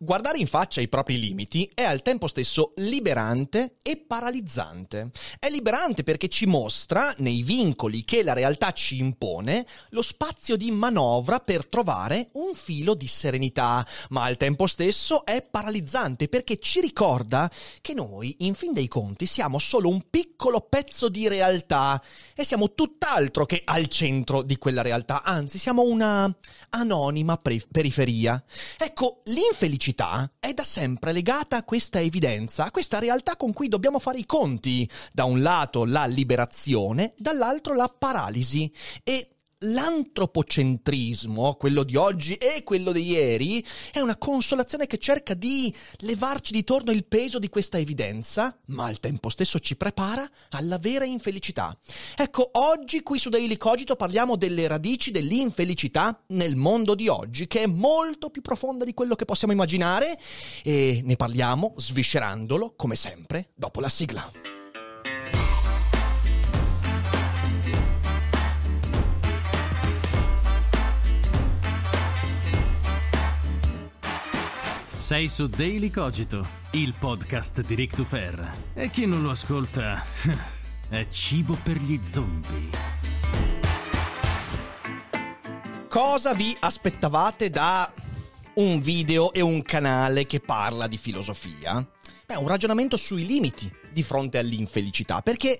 Guardare in faccia i propri limiti è al tempo stesso liberante e paralizzante. È liberante perché ci mostra, nei vincoli che la realtà ci impone, lo spazio di manovra per trovare un filo di serenità, ma al tempo stesso è paralizzante perché ci ricorda che noi, in fin dei conti, siamo solo un piccolo pezzo di realtà e siamo tutt'altro che al centro di quella realtà, anzi siamo una anonima periferia. Ecco, l'infelicità felicità è da sempre legata a questa evidenza, a questa realtà con cui dobbiamo fare i conti. Da un lato la liberazione, dall'altro la paralisi. E L'antropocentrismo, quello di oggi e quello di ieri, è una consolazione che cerca di levarci di torno il peso di questa evidenza, ma al tempo stesso ci prepara alla vera infelicità. Ecco, oggi qui su Daily Cogito parliamo delle radici dell'infelicità nel mondo di oggi, che è molto più profonda di quello che possiamo immaginare, e ne parliamo sviscerandolo, come sempre, dopo la sigla. Sei su Daily Cogito, il podcast di Rick Dufer. E chi non lo ascolta è cibo per gli zombie. Cosa vi aspettavate da un video e un canale che parla di filosofia? Beh, un ragionamento sui limiti di fronte all'infelicità, perché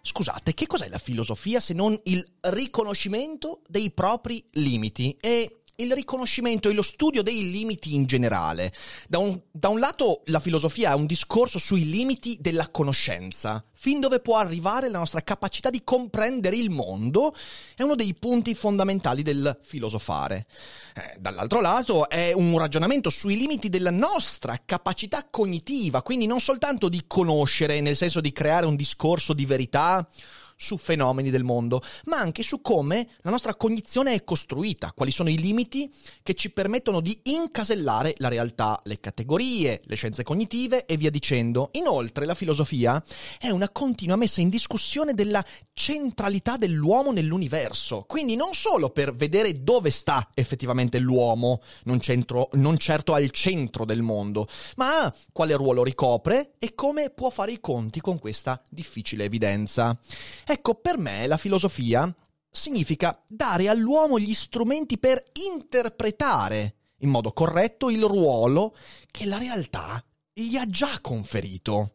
Scusate, che cos'è la filosofia se non il riconoscimento dei propri limiti? E il riconoscimento e lo studio dei limiti in generale. Da un, da un, lato la filosofia è un discorso sui limiti della conoscenza, fin dove può arrivare la nostra capacità di comprendere il mondo, è uno dei punti fondamentali del filosofare. Eh, dall'altro lato è un ragionamento sui limiti della nostra capacità cognitiva, quindi non soltanto di conoscere, nel senso di creare un discorso di verità, su fenomeni del mondo, ma anche su come la nostra cognizione è costruita, quali sono i limiti che ci permettono di incasellare la realtà, le categorie, le scienze cognitive e via dicendo. Inoltre la filosofia è una continua messa in discussione della centralità dell'uomo nell'universo, quindi non solo per vedere dove sta effettivamente l'uomo, non, centro, non certo al centro del mondo, ma quale ruolo ricopre e come può fare i conti con questa difficile evidenza. Ecco, per me la filosofia significa dare all'uomo gli strumenti per interpretare in modo corretto il ruolo che la realtà gli ha già conferito.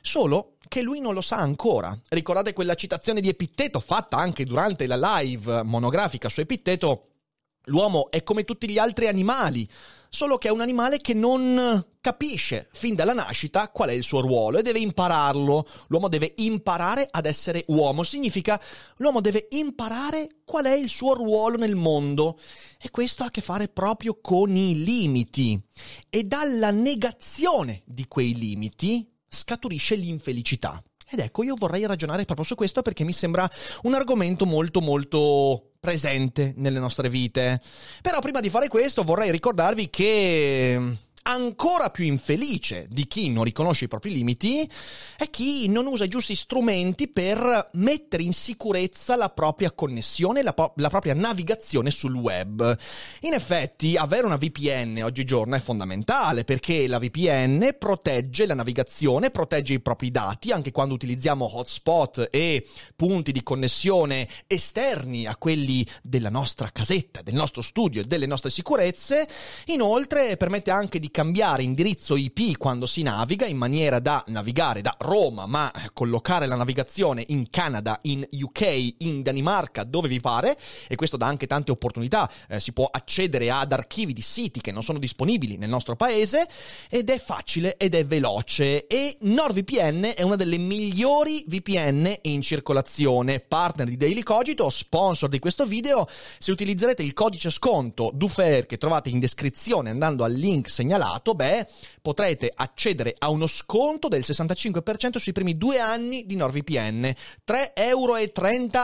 Solo che lui non lo sa ancora. Ricordate quella citazione di Epitteto fatta anche durante la live monografica su Epitteto? L'uomo è come tutti gli altri animali, solo che è un animale che non capisce fin dalla nascita qual è il suo ruolo e deve impararlo. L'uomo deve imparare ad essere uomo, significa l'uomo deve imparare qual è il suo ruolo nel mondo e questo ha a che fare proprio con i limiti e dalla negazione di quei limiti scaturisce l'infelicità. Ed ecco, io vorrei ragionare proprio su questo perché mi sembra un argomento molto molto presente nelle nostre vite. Però prima di fare questo vorrei ricordarvi che ancora più infelice di chi non riconosce i propri limiti è chi non usa i giusti strumenti per mettere in sicurezza la propria connessione, la, po- la propria navigazione sul web. In effetti, avere una VPN oggigiorno è fondamentale perché la VPN protegge la navigazione, protegge i propri dati anche quando utilizziamo hotspot e punti di connessione esterni a quelli della nostra casetta, del nostro studio e delle nostre sicurezze. Inoltre permette anche di cambiare indirizzo IP quando si naviga in maniera da navigare da Roma, ma collocare la navigazione in Canada, in UK, in Danimarca, dove vi pare, e questo dà anche tante opportunità. Eh, si può accedere ad archivi di siti che non sono disponibili nel nostro paese ed è facile ed è veloce. E NordVPN è una delle migliori VPN in circolazione, partner di Daily Cogito, sponsor di questo video. Se utilizzerete il codice sconto DUFER che trovate in descrizione andando al link segnalato, beh, potrete accedere a uno sconto del 65% sui primi due anni di NordVPN. 3,30 euro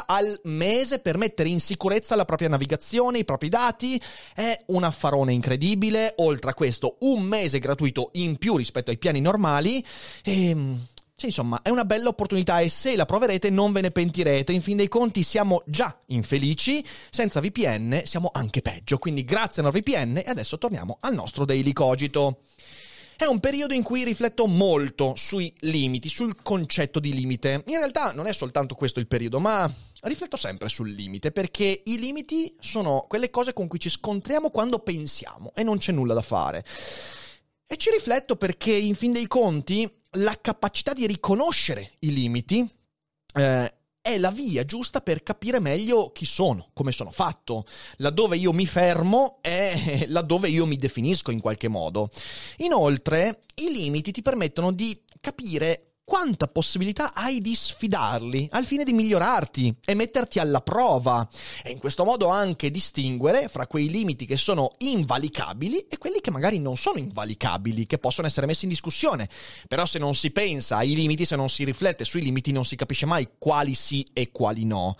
al mese per mettere in sicurezza la propria navigazione, i propri dati. È un affarone incredibile. Oltre a questo, un mese gratuito in più rispetto ai piani normali. E ehm, cioè, insomma, è una bella opportunità e se la proverete non ve ne pentirete. In fin dei conti siamo già infelici, senza VPN siamo anche peggio. Quindi grazie a NordVPN e adesso torniamo al nostro Daily Cogito. È un periodo in cui rifletto molto sui limiti, sul concetto di limite. In realtà non è soltanto questo il periodo, ma rifletto sempre sul limite, perché i limiti sono quelle cose con cui ci scontriamo quando pensiamo e non c'è nulla da fare. E ci rifletto perché, in fin dei conti, la capacità di riconoscere i limiti eh, è la via giusta per capire meglio chi sono, come sono fatto. Laddove io mi fermo è laddove io mi definisco in qualche modo. Inoltre, i limiti ti permettono di capire quanta possibilità hai di sfidarli al fine di migliorarti e metterti alla prova e in questo modo anche distinguere fra quei limiti che sono invalicabili e quelli che magari non sono invalicabili, che possono essere messi in discussione. Però se non si pensa ai limiti, se non si riflette sui limiti, non si capisce mai quali sì e quali no.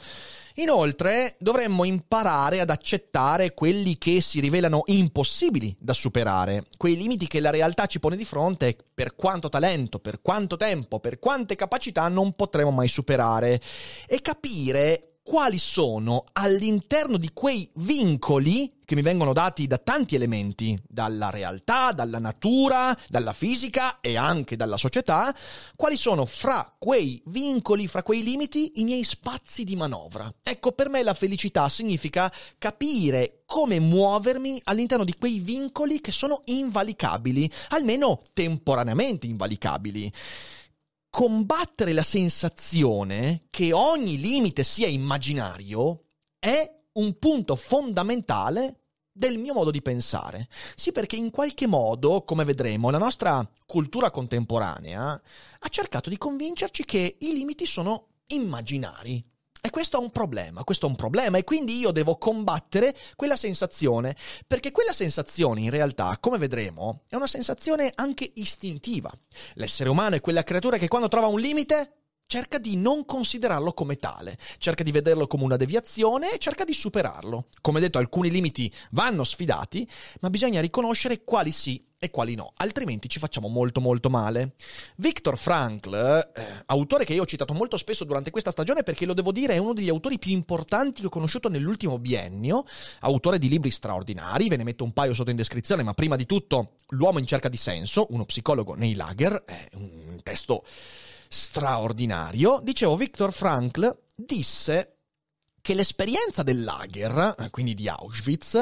Inoltre dovremmo imparare ad accettare quelli che si rivelano impossibili da superare, quei limiti che la realtà ci pone di fronte per quanto talento, per quanto tempo, per quante capacità non potremo mai superare. E capire quali sono all'interno di quei vincoli che mi vengono dati da tanti elementi, dalla realtà, dalla natura, dalla fisica e anche dalla società, quali sono fra quei vincoli, fra quei limiti, i miei spazi di manovra. Ecco, per me la felicità significa capire come muovermi all'interno di quei vincoli che sono invalicabili, almeno temporaneamente invalicabili combattere la sensazione che ogni limite sia immaginario è un punto fondamentale del mio modo di pensare. Sì, perché in qualche modo, come vedremo, la nostra cultura contemporanea ha cercato di convincerci che i limiti sono immaginari. E questo è un problema, questo è un problema e quindi io devo combattere quella sensazione, perché quella sensazione in realtà, come vedremo, è una sensazione anche istintiva. L'essere umano è quella creatura che quando trova un limite cerca di non considerarlo come tale, cerca di vederlo come una deviazione e cerca di superarlo. Come detto, alcuni limiti vanno sfidati, ma bisogna riconoscere quali sì e quali no, altrimenti ci facciamo molto molto male. Viktor Frankl, eh, autore che io ho citato molto spesso durante questa stagione perché lo devo dire è uno degli autori più importanti che ho conosciuto nell'ultimo biennio, autore di libri straordinari, ve ne metto un paio sotto in descrizione, ma prima di tutto L'uomo in cerca di senso, uno psicologo nei lager, è un testo straordinario. Dicevo, Viktor Frankl disse che l'esperienza del lager, eh, quindi di Auschwitz,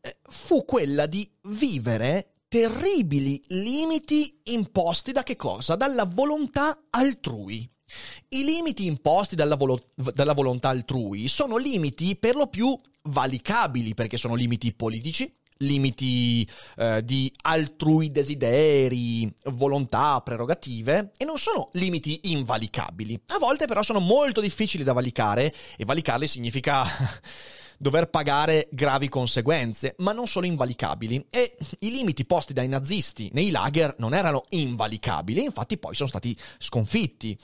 eh, fu quella di vivere terribili limiti imposti da che cosa? Dalla volontà altrui. I limiti imposti dalla, volo- dalla, volontà altrui sono limiti per lo più valicabili perché sono limiti politici, limiti eh, di altrui desideri, volontà, prerogative e non sono limiti invalicabili. A volte però sono molto difficili da valicare e valicarli significa dover pagare gravi conseguenze, ma non sono invalicabili. E i limiti posti dai nazisti nei lager non erano invalicabili, infatti poi sono stati sconfitti.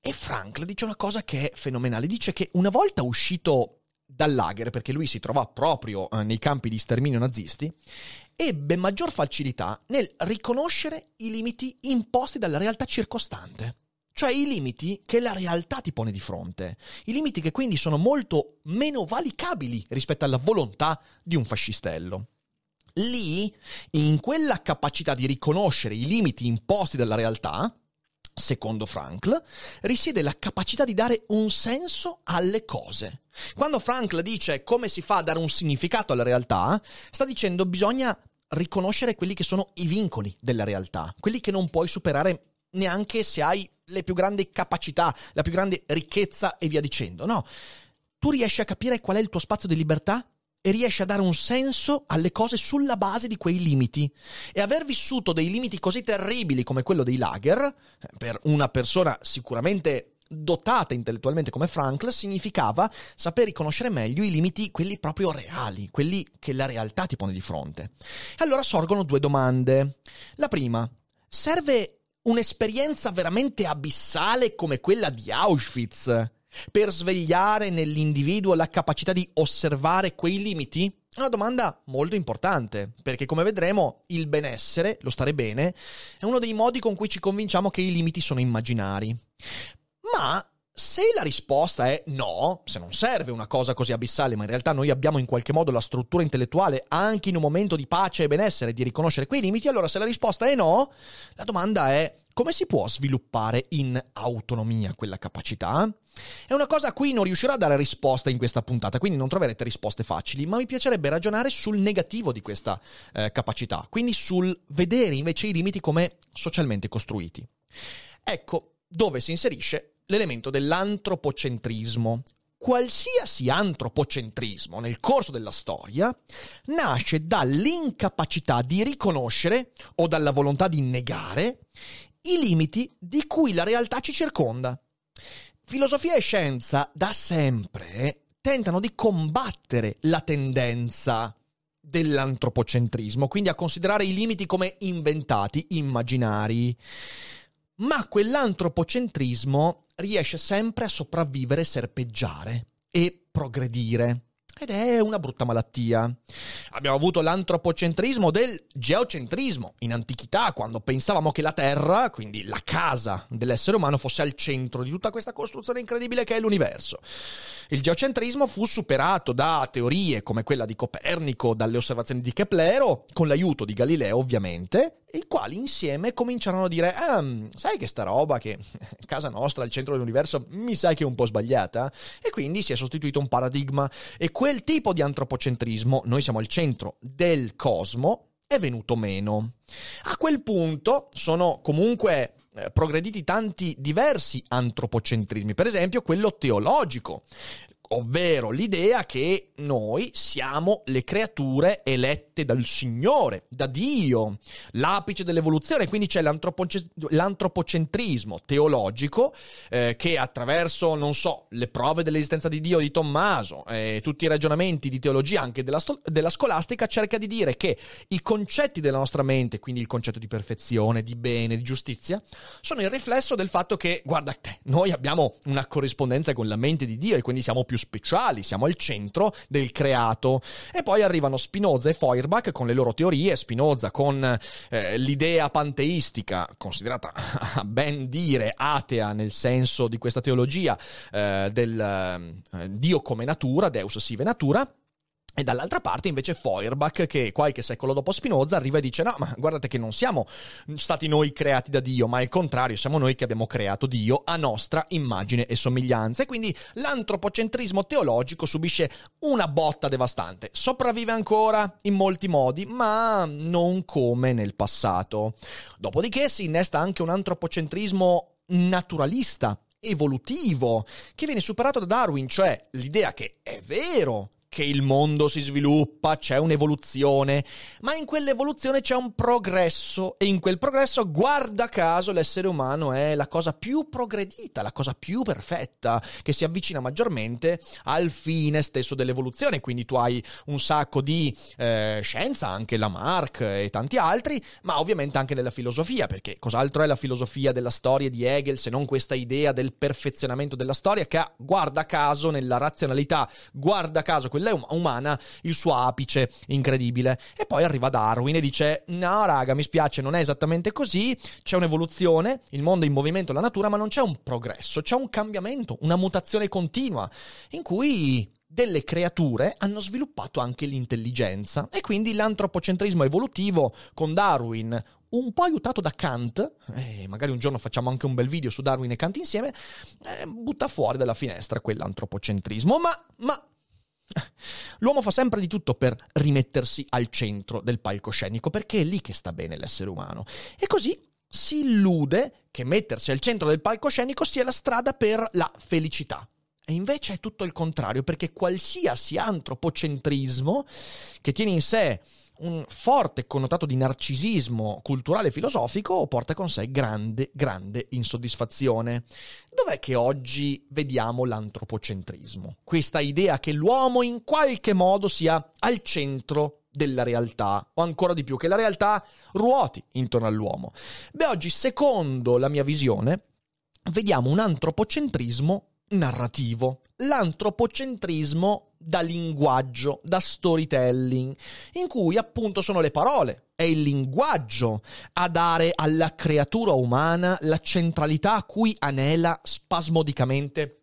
E Frankl dice una cosa che è fenomenale, dice che una volta uscito dal lager, perché lui si trovò proprio eh, nei campi di sterminio nazisti, ebbe maggior facilità nel riconoscere i limiti imposti dalla realtà circostante cioè i limiti che la realtà ti pone di fronte, i limiti che quindi sono molto meno valicabili rispetto alla volontà di un fascistello. Lì, in quella capacità di riconoscere i limiti imposti dalla realtà, secondo Frankl, risiede la capacità di dare un senso alle cose. Quando Frankl dice come si fa a dare un significato alla realtà, sta dicendo bisogna riconoscere quelli che sono i vincoli della realtà, quelli che non puoi superare neanche se hai le più grandi capacità, la più grande ricchezza e via dicendo. No, tu riesci a capire qual è il tuo spazio di libertà e riesci a dare un senso alle cose sulla base di quei limiti. E aver vissuto dei limiti così terribili come quello dei lager, eh, per una persona sicuramente dotata intellettualmente come Frankl significava saper riconoscere meglio i limiti, quelli proprio reali, quelli che la realtà ti pone di fronte. E allora sorgono due domande. La prima, serve un'esperienza veramente abissale come quella di Auschwitz per svegliare nell'individuo la capacità di osservare quei limiti? È una domanda molto importante, perché come vedremo il benessere, lo stare bene, è uno dei modi con cui ci convinciamo che i limiti sono immaginari. Ma se la risposta è no, se non serve una cosa così abissale, ma in realtà noi abbiamo in qualche modo la struttura intellettuale anche in un momento di pace e benessere di riconoscere quei limiti, allora se la risposta è no, la domanda è come si può sviluppare in autonomia quella capacità? È una cosa a cui non riuscirò a dare risposta in questa puntata, quindi non troverete risposte facili, ma mi piacerebbe ragionare sul negativo di questa eh, capacità, quindi sul vedere invece i limiti come socialmente costruiti. Ecco dove si inserisce l'elemento dell'antropocentrismo. Qualsiasi antropocentrismo nel corso della storia nasce dall'incapacità di riconoscere o dalla volontà di negare i limiti di cui la realtà ci circonda. Filosofia e scienza da sempre tentano di combattere la tendenza dell'antropocentrismo, quindi a considerare i limiti come inventati, immaginari. Ma quell'antropocentrismo riesce sempre a sopravvivere, serpeggiare e progredire. Ed è una brutta malattia. Abbiamo avuto l'antropocentrismo del geocentrismo in antichità, quando pensavamo che la Terra, quindi la casa dell'essere umano, fosse al centro di tutta questa costruzione incredibile che è l'universo. Il geocentrismo fu superato da teorie come quella di Copernico, dalle osservazioni di Keplero, con l'aiuto di Galileo ovviamente, i quali insieme cominciarono a dire, ah, sai che sta roba che casa nostra al centro dell'universo mi sa che è un po' sbagliata? E quindi si è sostituito un paradigma e quel tipo di antropocentrismo, noi siamo al centro del cosmo, è venuto meno. A quel punto sono comunque eh, progrediti tanti diversi antropocentrismi, per esempio quello teologico ovvero l'idea che noi siamo le creature elette dal Signore, da Dio, l'apice dell'evoluzione, quindi c'è l'antropoce- l'antropocentrismo teologico eh, che attraverso, non so, le prove dell'esistenza di Dio di Tommaso eh, tutti i ragionamenti di teologia anche della, della scolastica cerca di dire che i concetti della nostra mente, quindi il concetto di perfezione, di bene, di giustizia, sono il riflesso del fatto che, guarda te, noi abbiamo una corrispondenza con la mente di Dio e quindi siamo più speciali, siamo al centro del creato. E poi arrivano Spinoza e Feuerbach con le loro teorie, Spinoza con eh, l'idea panteistica, considerata a ben dire atea nel senso di questa teologia eh, del eh, Dio come natura, Deus sive natura, e dall'altra parte invece Feuerbach, che qualche secolo dopo Spinoza arriva e dice: No, ma guardate che non siamo stati noi creati da Dio, ma al contrario, siamo noi che abbiamo creato Dio a nostra immagine e somiglianza. E quindi l'antropocentrismo teologico subisce una botta devastante. Sopravvive ancora in molti modi, ma non come nel passato. Dopodiché si innesta anche un antropocentrismo naturalista evolutivo che viene superato da Darwin, cioè l'idea che è vero che il mondo si sviluppa, c'è un'evoluzione, ma in quell'evoluzione c'è un progresso e in quel progresso, guarda caso, l'essere umano è la cosa più progredita, la cosa più perfetta, che si avvicina maggiormente al fine stesso dell'evoluzione. Quindi tu hai un sacco di eh, scienza, anche Lamarck e tanti altri, ma ovviamente anche della filosofia, perché cos'altro è la filosofia della storia di Hegel se non questa idea del perfezionamento della storia che ha, guarda caso, nella razionalità, guarda caso, quella quella umana il suo apice incredibile. E poi arriva Darwin e dice: No, raga, mi spiace, non è esattamente così. C'è un'evoluzione, il mondo è in movimento, la natura, ma non c'è un progresso, c'è un cambiamento, una mutazione continua, in cui delle creature hanno sviluppato anche l'intelligenza e quindi l'antropocentrismo evolutivo con Darwin un po' aiutato da Kant, e magari un giorno facciamo anche un bel video su Darwin e Kant insieme, eh, butta fuori dalla finestra quell'antropocentrismo, ma, ma L'uomo fa sempre di tutto per rimettersi al centro del palcoscenico, perché è lì che sta bene l'essere umano. E così si illude che mettersi al centro del palcoscenico sia la strada per la felicità. E invece è tutto il contrario, perché qualsiasi antropocentrismo che tiene in sé un forte connotato di narcisismo culturale e filosofico porta con sé grande, grande insoddisfazione. Dov'è che oggi vediamo l'antropocentrismo? Questa idea che l'uomo in qualche modo sia al centro della realtà, o ancora di più, che la realtà ruoti intorno all'uomo. Beh, oggi, secondo la mia visione, vediamo un antropocentrismo narrativo, l'antropocentrismo da linguaggio, da storytelling, in cui appunto sono le parole, è il linguaggio a dare alla creatura umana la centralità a cui anela spasmodicamente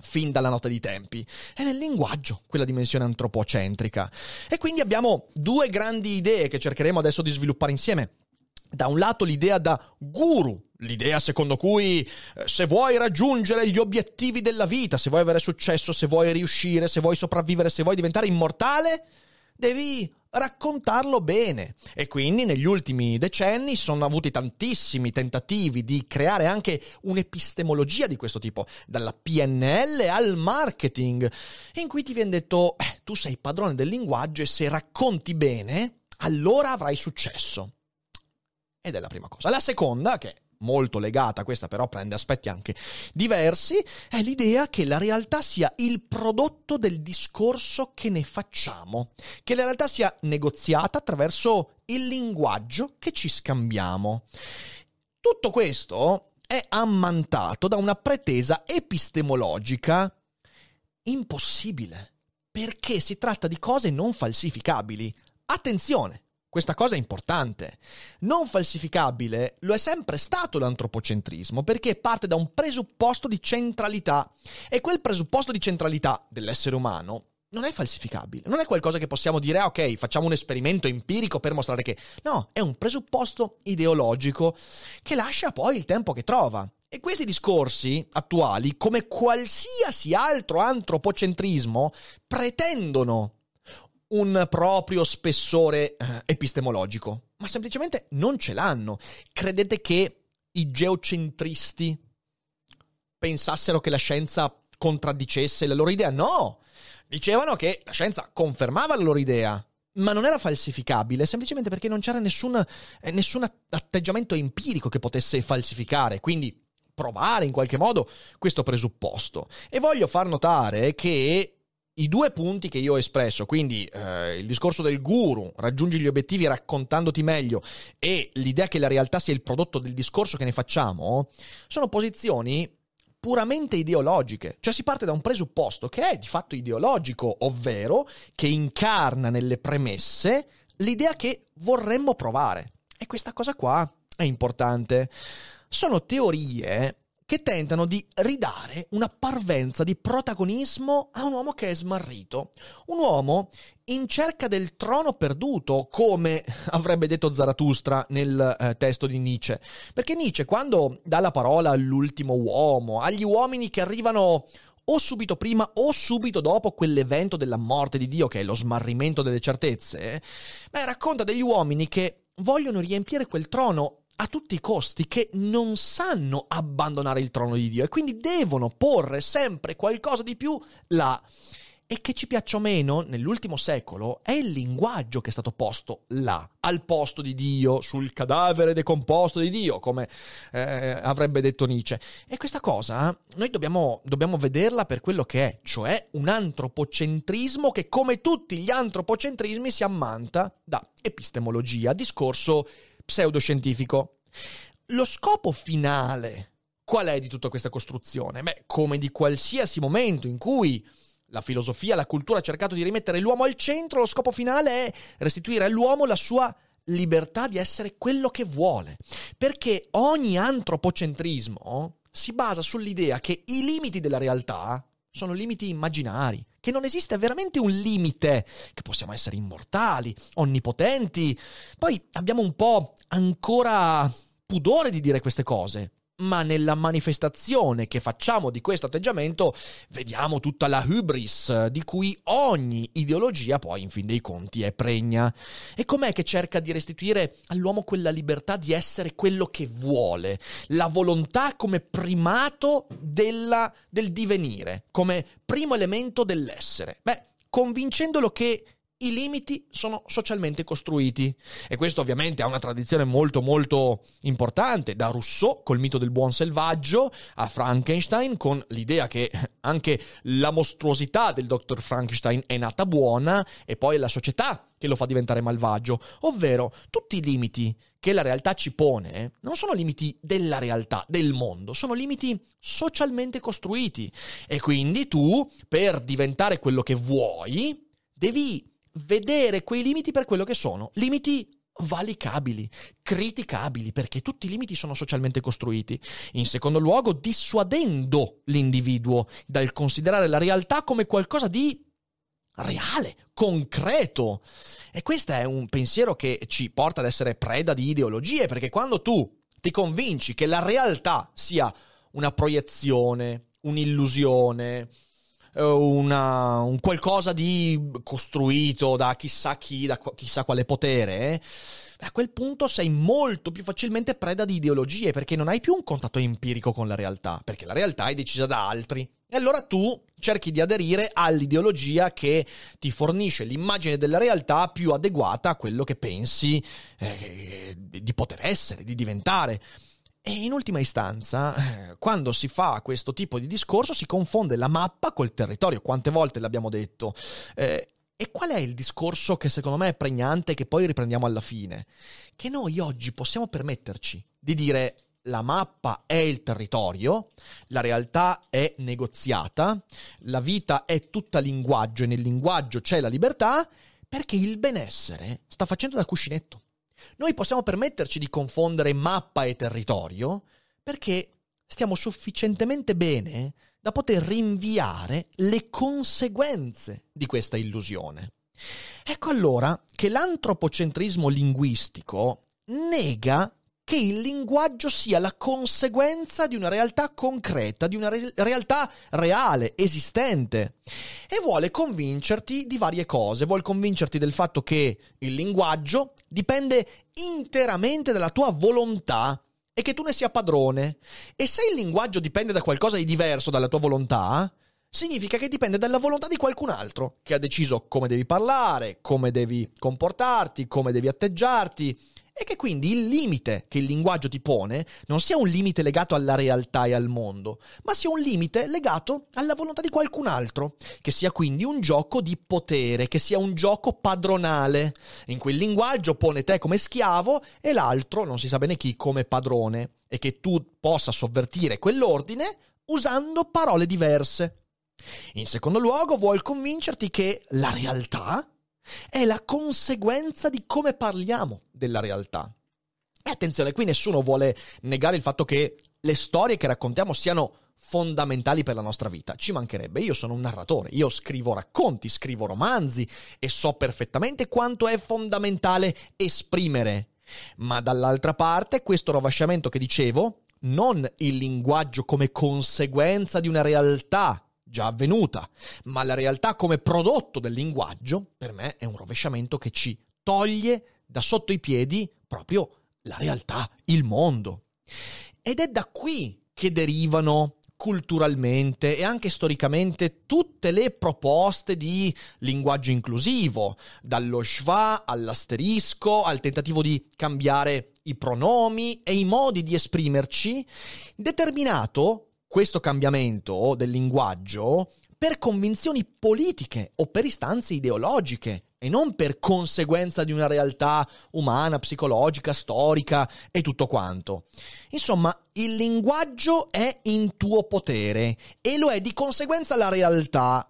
fin dalla notte dei tempi. È nel linguaggio quella dimensione antropocentrica. E quindi abbiamo due grandi idee che cercheremo adesso di sviluppare insieme. Da un lato l'idea da guru, L'idea secondo cui eh, se vuoi raggiungere gli obiettivi della vita, se vuoi avere successo, se vuoi riuscire, se vuoi sopravvivere, se vuoi diventare immortale, devi raccontarlo bene. E quindi negli ultimi decenni sono avuti tantissimi tentativi di creare anche un'epistemologia di questo tipo, dalla PNL al marketing, in cui ti viene detto, eh, tu sei padrone del linguaggio e se racconti bene, allora avrai successo. Ed è la prima cosa. La seconda, che molto legata, questa però prende aspetti anche diversi, è l'idea che la realtà sia il prodotto del discorso che ne facciamo, che la realtà sia negoziata attraverso il linguaggio che ci scambiamo. Tutto questo è ammantato da una pretesa epistemologica impossibile, perché si tratta di cose non falsificabili. Attenzione, questa cosa è importante. Non falsificabile lo è sempre stato l'antropocentrismo perché parte da un presupposto di centralità e quel presupposto di centralità dell'essere umano non è falsificabile, non è qualcosa che possiamo dire, ah, ok, facciamo un esperimento empirico per mostrare che... No, è un presupposto ideologico che lascia poi il tempo che trova. E questi discorsi attuali, come qualsiasi altro antropocentrismo, pretendono un proprio spessore eh, epistemologico, ma semplicemente non ce l'hanno. Credete che i geocentristi pensassero che la scienza contraddicesse la loro idea? No! Dicevano che la scienza confermava la loro idea, ma non era falsificabile semplicemente perché non c'era nessun, eh, nessun atteggiamento empirico che potesse falsificare. Quindi provare in qualche modo questo presupposto. E voglio far notare che i due punti che io ho espresso, quindi eh, il discorso del guru, raggiungi gli obiettivi raccontandoti meglio, e l'idea che la realtà sia il prodotto del discorso che ne facciamo, sono posizioni puramente ideologiche, cioè si parte da un presupposto che è di fatto ideologico, ovvero che incarna nelle premesse l'idea che vorremmo provare. E questa cosa qua è importante. Sono teorie che tentano di ridare una parvenza di protagonismo a un uomo che è smarrito, un uomo in cerca del trono perduto, come avrebbe detto Zarathustra nel eh, testo di Nietzsche. Perché Nietzsche, quando dà la parola all'ultimo uomo, agli uomini che arrivano o subito prima o subito dopo quell'evento della morte di Dio, che è lo smarrimento delle certezze, beh, racconta degli uomini che vogliono riempire quel trono a tutti i costi che non sanno abbandonare il trono di Dio e quindi devono porre sempre qualcosa di più là. E che ci piaccia o meno, nell'ultimo secolo è il linguaggio che è stato posto là, al posto di Dio, sul cadavere decomposto di Dio, come eh, avrebbe detto Nietzsche. E questa cosa noi dobbiamo, dobbiamo vederla per quello che è, cioè un antropocentrismo che, come tutti gli antropocentrismi, si ammanta da epistemologia, discorso pseudoscientifico. Lo scopo finale qual è di tutta questa costruzione? Beh, come di qualsiasi momento in cui la filosofia, la cultura ha cercato di rimettere l'uomo al centro, lo scopo finale è restituire all'uomo la sua libertà di essere quello che vuole. Perché ogni antropocentrismo si basa sull'idea che i limiti della realtà sono limiti immaginari, che non esiste veramente un limite, che possiamo essere immortali, onnipotenti. Poi abbiamo un po' ancora pudore di dire queste cose. Ma nella manifestazione che facciamo di questo atteggiamento vediamo tutta la hubris di cui ogni ideologia poi in fin dei conti è pregna. E com'è che cerca di restituire all'uomo quella libertà di essere quello che vuole, la volontà come primato della, del divenire, come primo elemento dell'essere? Beh, convincendolo che i limiti sono socialmente costruiti. E questo ovviamente ha una tradizione molto molto importante, da Rousseau col mito del buon selvaggio a Frankenstein con l'idea che anche la mostruosità del dottor Frankenstein è nata buona e poi è la società che lo fa diventare malvagio, ovvero tutti i limiti che la realtà ci pone non sono limiti della realtà, del mondo, sono limiti socialmente costruiti. E quindi tu per diventare quello che vuoi devi vedere quei limiti per quello che sono, limiti valicabili, criticabili, perché tutti i limiti sono socialmente costruiti. In secondo luogo, dissuadendo l'individuo dal considerare la realtà come qualcosa di reale, concreto. E questo è un pensiero che ci porta ad essere preda di ideologie, perché quando tu ti convinci che la realtà sia una proiezione, un'illusione, una, un qualcosa di costruito da chissà chi, da chissà quale potere, a quel punto sei molto più facilmente preda di ideologie perché non hai più un contatto empirico con la realtà, perché la realtà è decisa da altri. E allora tu cerchi di aderire all'ideologia che ti fornisce l'immagine della realtà più adeguata a quello che pensi eh, di poter essere, di diventare. E in ultima istanza, eh, quando si fa questo tipo di discorso, si confonde la mappa col territorio. Quante volte l'abbiamo detto? Eh, e qual è il discorso che secondo me è pregnante e che poi riprendiamo alla fine? Che noi oggi possiamo permetterci di dire la mappa è il territorio, la realtà è negoziata, la vita è tutta linguaggio e nel linguaggio c'è la libertà, perché il benessere sta facendo da cuscinetto. Noi possiamo permetterci di confondere mappa e territorio perché stiamo sufficientemente bene da poter rinviare le conseguenze di questa illusione. Ecco allora che l'antropocentrismo linguistico nega che il linguaggio sia la conseguenza di una realtà concreta, di una re- realtà reale, esistente. E vuole convincerti di varie cose. Vuole convincerti del fatto che il linguaggio dipende interamente dalla tua volontà e che tu ne sia padrone. E se il linguaggio dipende da qualcosa di diverso dalla tua volontà, significa che dipende dalla volontà di qualcun altro, che ha deciso come devi parlare, come devi comportarti, come devi atteggiarti e che quindi il limite che il linguaggio ti pone non sia un limite legato alla realtà e al mondo, ma sia un limite legato alla volontà di qualcun altro, che sia quindi un gioco di potere, che sia un gioco padronale, in il linguaggio pone te come schiavo e l'altro, non si sa bene chi, come padrone, e che tu possa sovvertire quell'ordine usando parole diverse. In secondo luogo, vuol convincerti che la realtà è la conseguenza di come parliamo della realtà. E attenzione, qui nessuno vuole negare il fatto che le storie che raccontiamo siano fondamentali per la nostra vita. Ci mancherebbe, io sono un narratore, io scrivo racconti, scrivo romanzi e so perfettamente quanto è fondamentale esprimere. Ma dall'altra parte, questo rovesciamento che dicevo, non il linguaggio come conseguenza di una realtà già avvenuta, ma la realtà come prodotto del linguaggio, per me è un rovesciamento che ci toglie da sotto i piedi proprio la realtà, il mondo. Ed è da qui che derivano culturalmente e anche storicamente tutte le proposte di linguaggio inclusivo, dallo schwa all'asterisco, al tentativo di cambiare i pronomi e i modi di esprimerci, determinato questo cambiamento del linguaggio per convinzioni politiche o per istanze ideologiche e non per conseguenza di una realtà umana, psicologica, storica e tutto quanto. Insomma, il linguaggio è in tuo potere e lo è di conseguenza la realtà.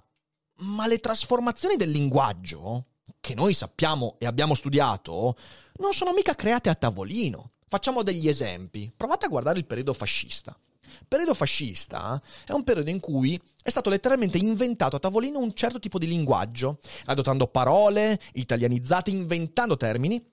Ma le trasformazioni del linguaggio, che noi sappiamo e abbiamo studiato, non sono mica create a tavolino. Facciamo degli esempi. Provate a guardare il periodo fascista. Periodo fascista è un periodo in cui è stato letteralmente inventato a tavolino un certo tipo di linguaggio, adottando parole italianizzate, inventando termini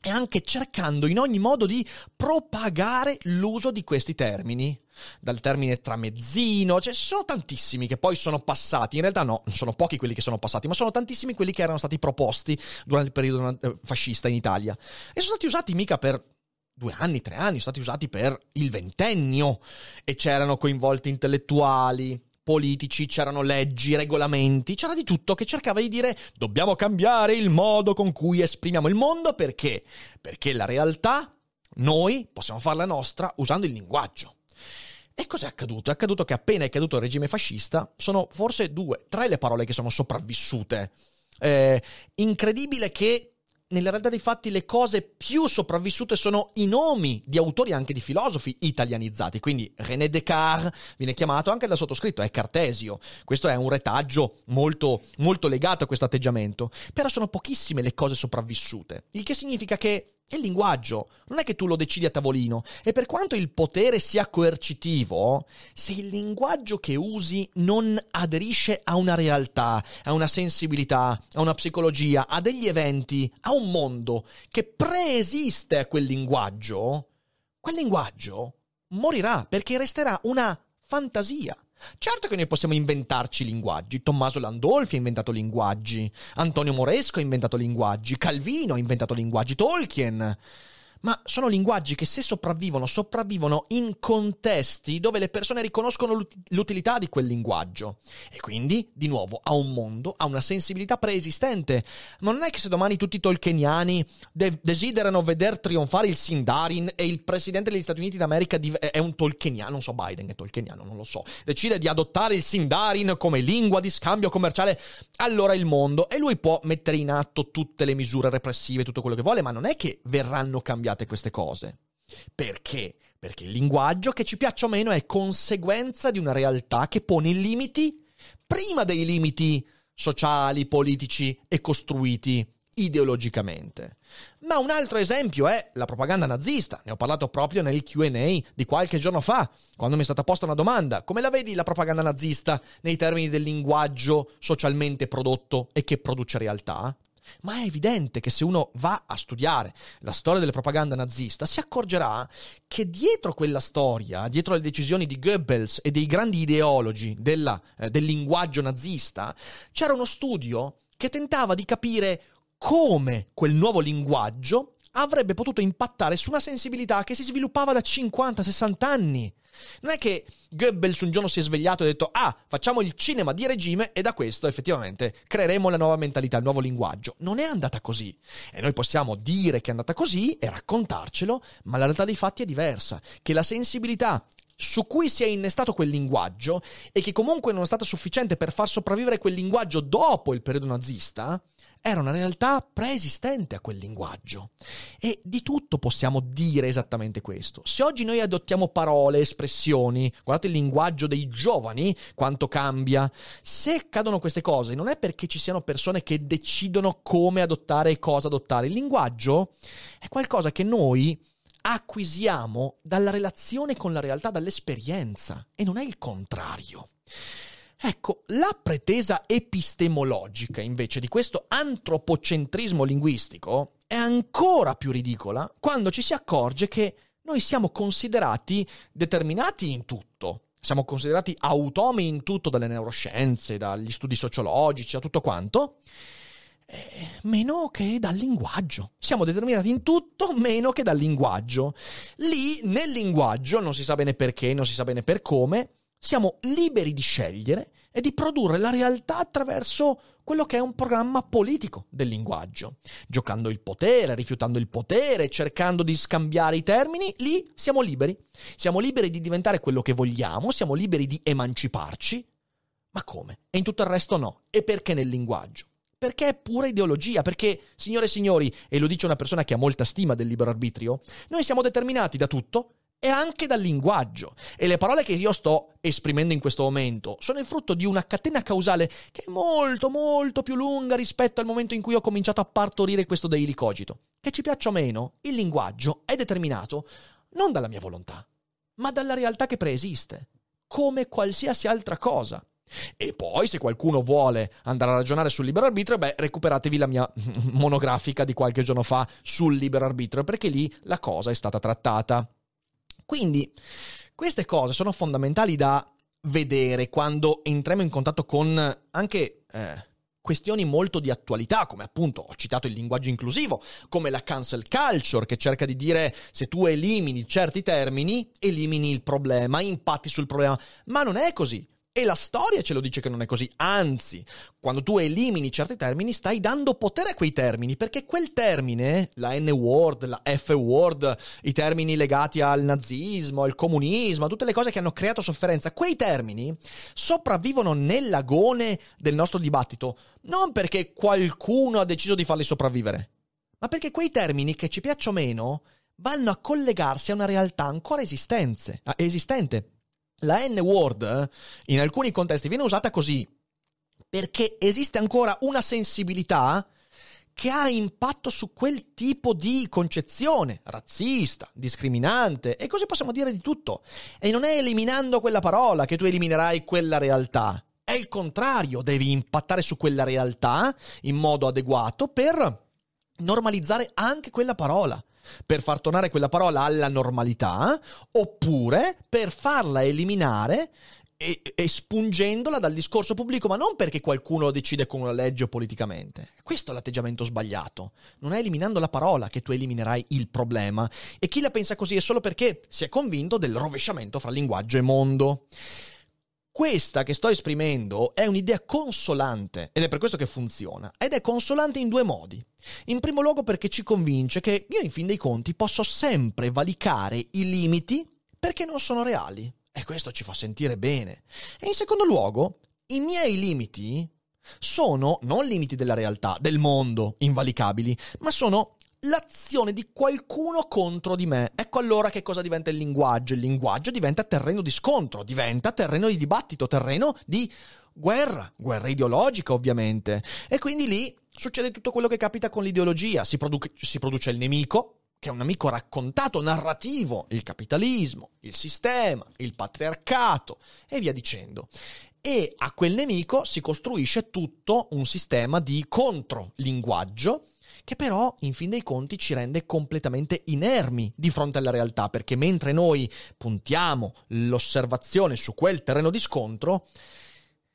e anche cercando in ogni modo di propagare l'uso di questi termini. Dal termine tramezzino, cioè sono tantissimi che poi sono passati, in realtà no, sono pochi quelli che sono passati, ma sono tantissimi quelli che erano stati proposti durante il periodo eh, fascista in Italia. E sono stati usati mica per due anni, tre anni, sono stati usati per il ventennio e c'erano coinvolti intellettuali, politici, c'erano leggi, regolamenti, c'era di tutto che cercava di dire dobbiamo cambiare il modo con cui esprimiamo il mondo perché? Perché la realtà noi possiamo farla nostra usando il linguaggio. E cos'è accaduto? È accaduto che appena è caduto il regime fascista sono forse due, tre le parole che sono sopravvissute. Eh, incredibile che nella realtà dei fatti le cose più sopravvissute sono i nomi di autori anche di filosofi italianizzati. Quindi René Descartes viene chiamato anche dal sottoscritto, è Cartesio. Questo è un retaggio molto, molto legato a questo atteggiamento. Però sono pochissime le cose sopravvissute. Il che significa che è il linguaggio, non è che tu lo decidi a tavolino. E per quanto il potere sia coercitivo, se il linguaggio che usi non aderisce a una realtà, a una sensibilità, a una psicologia, a degli eventi, a un mondo che preesiste a quel linguaggio, quel linguaggio morirà perché resterà una fantasia. Certo che noi possiamo inventarci linguaggi. Tommaso Landolfi ha inventato linguaggi, Antonio Moresco ha inventato linguaggi, Calvino ha inventato linguaggi, Tolkien ma sono linguaggi che se sopravvivono, sopravvivono in contesti dove le persone riconoscono l'utilità di quel linguaggio. E quindi, di nuovo, ha un mondo, ha una sensibilità preesistente. Ma non è che se domani tutti i tolkieniani de- desiderano veder trionfare il Sindarin e il presidente degli Stati Uniti d'America div- è un tolkieniano, non so, Biden è tolkieniano, non lo so, decide di adottare il Sindarin come lingua di scambio commerciale, allora il mondo, e lui può mettere in atto tutte le misure repressive, tutto quello che vuole, ma non è che verranno cambiate cambiate queste cose. Perché? Perché il linguaggio, che ci piaccia o meno, è conseguenza di una realtà che pone limiti prima dei limiti sociali, politici e costruiti ideologicamente. Ma un altro esempio è la propaganda nazista. Ne ho parlato proprio nel QA di qualche giorno fa, quando mi è stata posta una domanda. Come la vedi la propaganda nazista nei termini del linguaggio socialmente prodotto e che produce realtà? Ma è evidente che se uno va a studiare la storia della propaganda nazista, si accorgerà che dietro quella storia, dietro le decisioni di Goebbels e dei grandi ideologi della, eh, del linguaggio nazista, c'era uno studio che tentava di capire come quel nuovo linguaggio avrebbe potuto impattare su una sensibilità che si sviluppava da 50-60 anni. Non è che Goebbels un giorno si è svegliato e ha detto ah, facciamo il cinema di regime e da questo effettivamente creeremo la nuova mentalità, il nuovo linguaggio. Non è andata così. E noi possiamo dire che è andata così e raccontarcelo, ma la realtà dei fatti è diversa. Che la sensibilità su cui si è innestato quel linguaggio e che comunque non è stata sufficiente per far sopravvivere quel linguaggio dopo il periodo nazista, era una realtà preesistente a quel linguaggio. E di tutto possiamo dire esattamente questo. Se oggi noi adottiamo parole, espressioni, guardate il linguaggio dei giovani, quanto cambia. Se accadono queste cose, non è perché ci siano persone che decidono come adottare e cosa adottare. Il linguaggio è qualcosa che noi acquisiamo dalla relazione con la realtà, dall'esperienza, e non è il contrario. Ecco, la pretesa epistemologica invece di questo antropocentrismo linguistico è ancora più ridicola quando ci si accorge che noi siamo considerati determinati in tutto. Siamo considerati automi in tutto dalle neuroscienze, dagli studi sociologici, a tutto quanto, eh, meno che dal linguaggio. Siamo determinati in tutto meno che dal linguaggio. Lì, nel linguaggio, non si sa bene perché, non si sa bene per come, siamo liberi di scegliere e di produrre la realtà attraverso quello che è un programma politico del linguaggio. Giocando il potere, rifiutando il potere, cercando di scambiare i termini, lì siamo liberi. Siamo liberi di diventare quello che vogliamo, siamo liberi di emanciparci. Ma come? E in tutto il resto no. E perché nel linguaggio? Perché è pura ideologia, perché, signore e signori, e lo dice una persona che ha molta stima del libero arbitrio, noi siamo determinati da tutto e anche dal linguaggio. E le parole che io sto esprimendo in questo momento sono il frutto di una catena causale che è molto, molto più lunga rispetto al momento in cui ho cominciato a partorire questo daily cogito. Che ci piaccia o meno, il linguaggio è determinato non dalla mia volontà, ma dalla realtà che preesiste, come qualsiasi altra cosa. E poi, se qualcuno vuole andare a ragionare sul libero arbitrio, beh, recuperatevi la mia monografica di qualche giorno fa sul libero arbitrio, perché lì la cosa è stata trattata. Quindi, queste cose sono fondamentali da vedere quando entriamo in contatto con anche eh, questioni molto di attualità, come appunto ho citato il linguaggio inclusivo, come la cancel culture che cerca di dire se tu elimini certi termini, elimini il problema, impatti sul problema, ma non è così. E la storia ce lo dice che non è così, anzi, quando tu elimini certi termini stai dando potere a quei termini, perché quel termine, la N-word, la F-word, i termini legati al nazismo, al comunismo, tutte le cose che hanno creato sofferenza, quei termini sopravvivono nell'agone del nostro dibattito, non perché qualcuno ha deciso di farli sopravvivere, ma perché quei termini, che ci piacciono meno, vanno a collegarsi a una realtà ancora esistente la N-word eh, in alcuni contesti viene usata così perché esiste ancora una sensibilità che ha impatto su quel tipo di concezione razzista, discriminante e così possiamo dire di tutto. E non è eliminando quella parola che tu eliminerai quella realtà. È il contrario, devi impattare su quella realtà in modo adeguato per normalizzare anche quella parola per far tornare quella parola alla normalità, oppure per farla eliminare espungendola dal discorso pubblico, ma non perché qualcuno lo decide con una legge o politicamente. Questo è l'atteggiamento sbagliato. Non è eliminando la parola che tu eliminerai il problema. E chi la pensa così è solo perché si è convinto del rovesciamento fra linguaggio e mondo. Questa che sto esprimendo è un'idea consolante ed è per questo che funziona. Ed è consolante in due modi. In primo luogo perché ci convince che io in fin dei conti posso sempre valicare i limiti perché non sono reali. E questo ci fa sentire bene. E in secondo luogo, i miei limiti sono non limiti della realtà, del mondo, invalicabili, ma sono l'azione di qualcuno contro di me. Ecco allora che cosa diventa il linguaggio. Il linguaggio diventa terreno di scontro, diventa terreno di dibattito, terreno di guerra, guerra ideologica ovviamente. E quindi lì succede tutto quello che capita con l'ideologia, si, produ- si produce il nemico, che è un nemico raccontato, narrativo, il capitalismo, il sistema, il patriarcato e via dicendo. E a quel nemico si costruisce tutto un sistema di controlinguaggio che però in fin dei conti ci rende completamente inermi di fronte alla realtà, perché mentre noi puntiamo l'osservazione su quel terreno di scontro,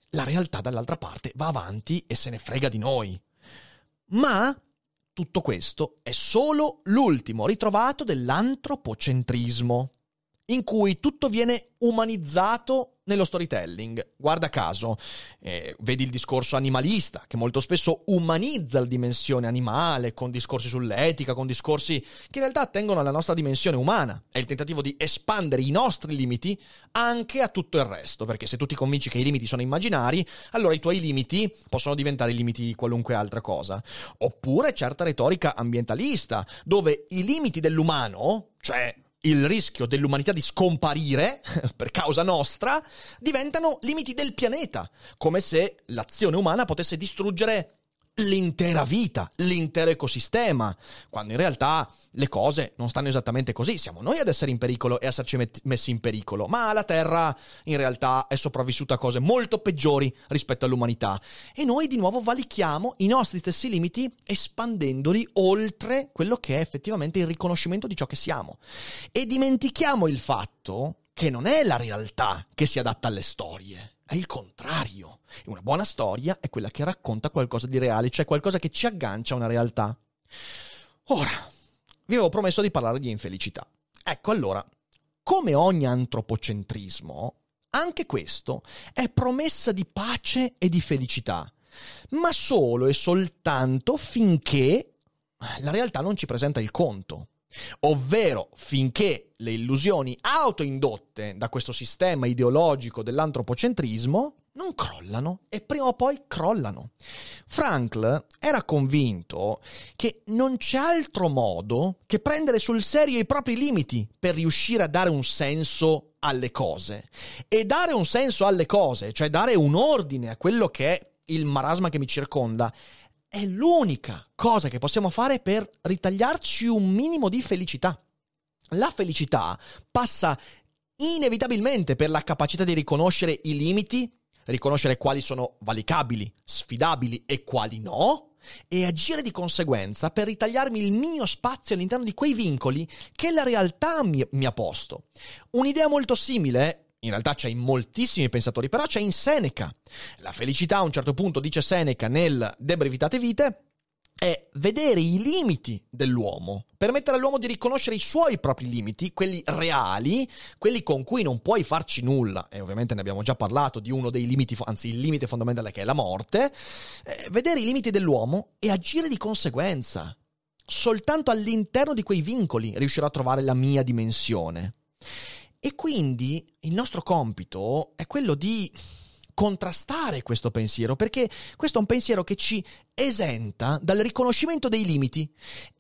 la realtà dall'altra parte va avanti e se ne frega di noi. Ma tutto questo è solo l'ultimo ritrovato dell'antropocentrismo, in cui tutto viene umanizzato nello storytelling. Guarda caso, eh, vedi il discorso animalista, che molto spesso umanizza la dimensione animale con discorsi sull'etica, con discorsi che in realtà attengono alla nostra dimensione umana. È il tentativo di espandere i nostri limiti anche a tutto il resto, perché se tu ti convinci che i limiti sono immaginari, allora i tuoi limiti possono diventare limiti di qualunque altra cosa. Oppure certa retorica ambientalista, dove i limiti dell'umano, cioè il rischio dell'umanità di scomparire per causa nostra diventano limiti del pianeta, come se l'azione umana potesse distruggere l'intera vita, l'intero ecosistema, quando in realtà le cose non stanno esattamente così, siamo noi ad essere in pericolo e esserci met- messi in pericolo, ma la Terra in realtà è sopravvissuta a cose molto peggiori rispetto all'umanità. E noi di nuovo valichiamo i nostri stessi limiti espandendoli oltre quello che è effettivamente il riconoscimento di ciò che siamo. E dimentichiamo il fatto che non è la realtà che si adatta alle storie, è il contrario. Una buona storia è quella che racconta qualcosa di reale, cioè qualcosa che ci aggancia a una realtà. Ora, vi avevo promesso di parlare di infelicità. Ecco allora, come ogni antropocentrismo, anche questo è promessa di pace e di felicità, ma solo e soltanto finché la realtà non ci presenta il conto. Ovvero finché le illusioni autoindotte da questo sistema ideologico dell'antropocentrismo non crollano e prima o poi crollano. Frankl era convinto che non c'è altro modo che prendere sul serio i propri limiti per riuscire a dare un senso alle cose. E dare un senso alle cose, cioè dare un ordine a quello che è il marasma che mi circonda, è l'unica cosa che possiamo fare per ritagliarci un minimo di felicità. La felicità passa inevitabilmente per la capacità di riconoscere i limiti riconoscere quali sono valicabili, sfidabili e quali no, e agire di conseguenza per ritagliarmi il mio spazio all'interno di quei vincoli che la realtà mi, mi ha posto. Un'idea molto simile in realtà c'è in moltissimi pensatori, però c'è in Seneca. La felicità a un certo punto, dice Seneca nel De Brevitate Vite, è vedere i limiti dell'uomo, permettere all'uomo di riconoscere i suoi propri limiti, quelli reali, quelli con cui non puoi farci nulla, e ovviamente ne abbiamo già parlato di uno dei limiti, anzi il limite fondamentale che è la morte, eh, vedere i limiti dell'uomo e agire di conseguenza. Soltanto all'interno di quei vincoli riuscirò a trovare la mia dimensione. E quindi il nostro compito è quello di contrastare questo pensiero, perché questo è un pensiero che ci esenta dal riconoscimento dei limiti.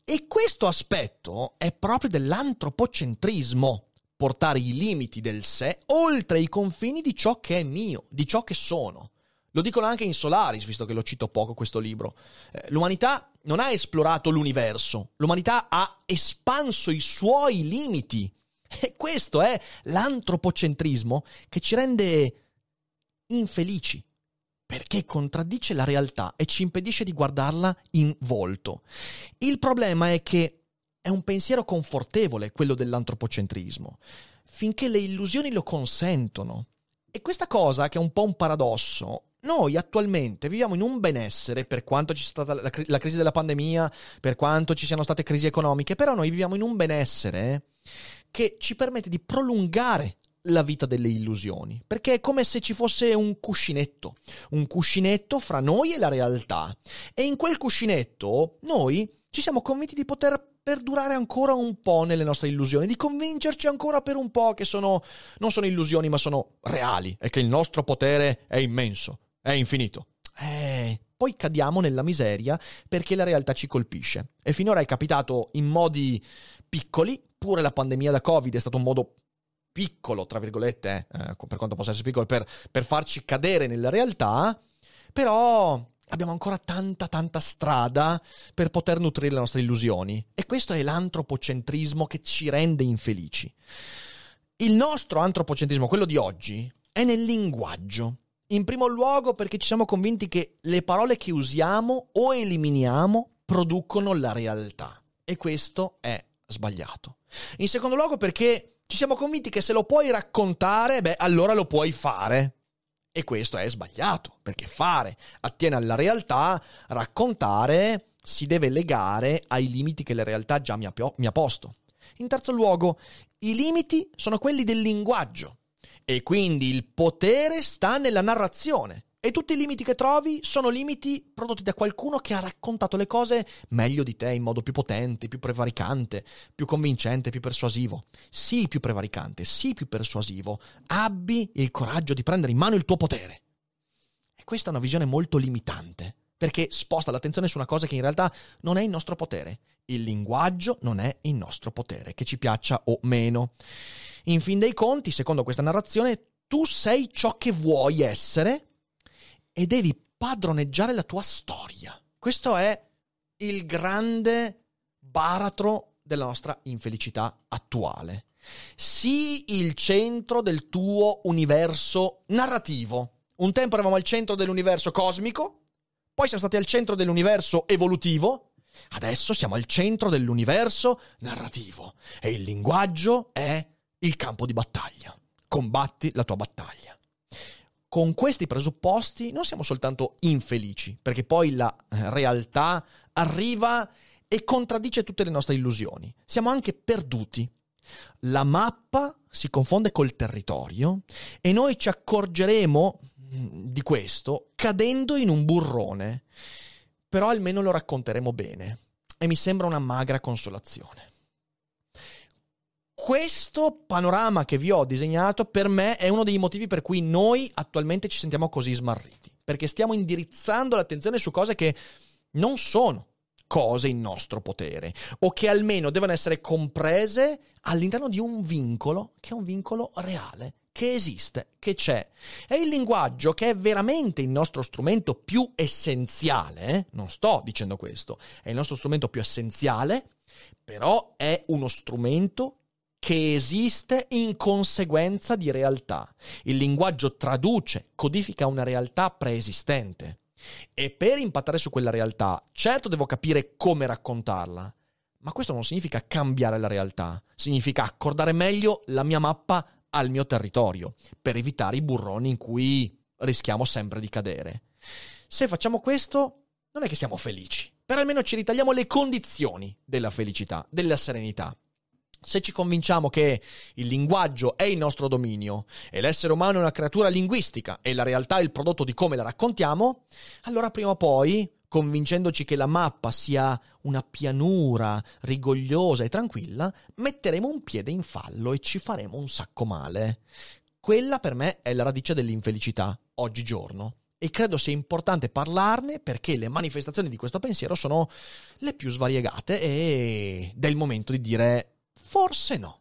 E questo aspetto è proprio dell'antropocentrismo, portare i limiti del sé oltre i confini di ciò che è mio, di ciò che sono. Lo dicono anche in Solaris, visto che lo cito poco questo libro. Eh, l'umanità non ha esplorato l'universo, l'umanità ha espanso i suoi limiti e questo è l'antropocentrismo che ci rende infelici, perché contraddice la realtà e ci impedisce di guardarla in volto. Il problema è che è un pensiero confortevole quello dell'antropocentrismo, finché le illusioni lo consentono. E questa cosa, che è un po' un paradosso, noi attualmente viviamo in un benessere, per quanto ci sia stata la, la, crisi della pandemia, per quanto ci siano state crisi economiche, però noi viviamo in un benessere che ci permette di prolungare la vita delle illusioni, perché è come se ci fosse un cuscinetto, un cuscinetto fra noi e la realtà. E in quel cuscinetto noi ci siamo convinti di poter perdurare ancora un po' nelle nostre illusioni, di convincerci ancora per un po' che sono non sono illusioni ma sono reali e che il nostro potere è immenso, è infinito. Eh, poi cadiamo nella miseria perché la realtà ci colpisce. E finora è capitato in modi piccoli, pure la pandemia da Covid è stato un modo piccolo, tra virgolette, eh, per quanto possa essere piccolo, per, per farci cadere nella realtà, però abbiamo ancora tanta tanta strada per poter nutrire le nostre illusioni e questo è l'antropocentrismo che ci rende infelici. Il nostro antropocentrismo, quello di oggi, è nel linguaggio. In primo luogo perché ci siamo convinti che le parole che usiamo o eliminiamo producono la realtà e questo è sbagliato. In secondo luogo perché ci siamo convinti che se lo puoi raccontare, beh, allora lo puoi fare. E questo è sbagliato, perché fare attiene alla realtà, raccontare si deve legare ai limiti che la realtà già mi ha, mi ha posto. In terzo luogo, i limiti sono quelli del linguaggio e quindi il potere sta nella narrazione. E tutti i limiti che trovi sono limiti prodotti da qualcuno che ha raccontato le cose meglio di te, in modo più potente, più prevaricante, più convincente, più persuasivo. Sii più prevaricante, sii più persuasivo, abbi il coraggio di prendere in mano il tuo potere. E questa è una visione molto limitante, perché sposta l'attenzione su una cosa che in realtà non è il nostro potere. Il linguaggio non è il nostro potere, che ci piaccia o meno. In fin dei conti, secondo questa narrazione, tu sei ciò che vuoi essere e devi padroneggiare la tua storia. Questo è il grande baratro della nostra infelicità attuale. Sii il centro del tuo universo narrativo. Un tempo eravamo al centro dell'universo cosmico, poi siamo stati al centro dell'universo evolutivo, adesso siamo al centro dell'universo narrativo e il linguaggio è il campo di battaglia. Combatti la tua battaglia con questi presupposti non siamo soltanto infelici, perché poi la eh, realtà arriva e contraddice tutte le nostre illusioni. Siamo anche perduti. La mappa si confonde col territorio e noi ci accorgeremo mm, di questo cadendo in un burrone. Però almeno lo racconteremo bene e mi sembra una magra consolazione questo panorama che vi ho disegnato per me è uno dei motivi per cui noi attualmente ci sentiamo così smarriti, perché stiamo indirizzando l'attenzione su cose che non sono cose in nostro potere o che almeno devono essere comprese all'interno di un vincolo che è un vincolo reale, che esiste, che c'è. È il linguaggio che è veramente il nostro strumento più essenziale, eh? non sto dicendo questo, è il nostro strumento più essenziale, però è uno strumento che esiste in conseguenza di realtà. Il linguaggio traduce, codifica una realtà preesistente. E per impattare su quella realtà, certo devo capire come raccontarla, ma questo non significa cambiare la realtà, significa accordare meglio la mia mappa al mio territorio, per evitare i burroni in cui rischiamo sempre di cadere. Se facciamo questo, non è che siamo felici, però almeno ci ritagliamo le condizioni della felicità, della serenità. Se ci convinciamo che il linguaggio è il nostro dominio e l'essere umano è una creatura linguistica e la realtà è il prodotto di come la raccontiamo, allora prima o poi, convincendoci che la mappa sia una pianura rigogliosa e tranquilla, metteremo un piede in fallo e ci faremo un sacco male. Quella per me è la radice dell'infelicità, oggigiorno. E credo sia importante parlarne perché le manifestazioni di questo pensiero sono le più svariegate ed è il momento di dire Forse no.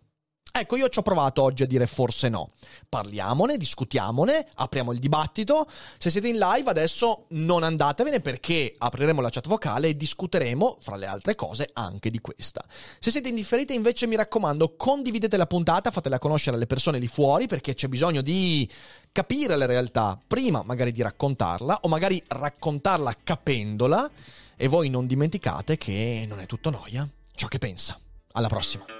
Ecco, io ci ho provato oggi a dire forse no. Parliamone, discutiamone, apriamo il dibattito. Se siete in live adesso non andatevene perché apriremo la chat vocale e discuteremo, fra le altre cose, anche di questa. Se siete indifferiti invece mi raccomando, condividete la puntata, fatela conoscere alle persone lì fuori perché c'è bisogno di capire la realtà, prima magari di raccontarla o magari raccontarla capendola e voi non dimenticate che non è tutto noia ciò che pensa. Alla prossima.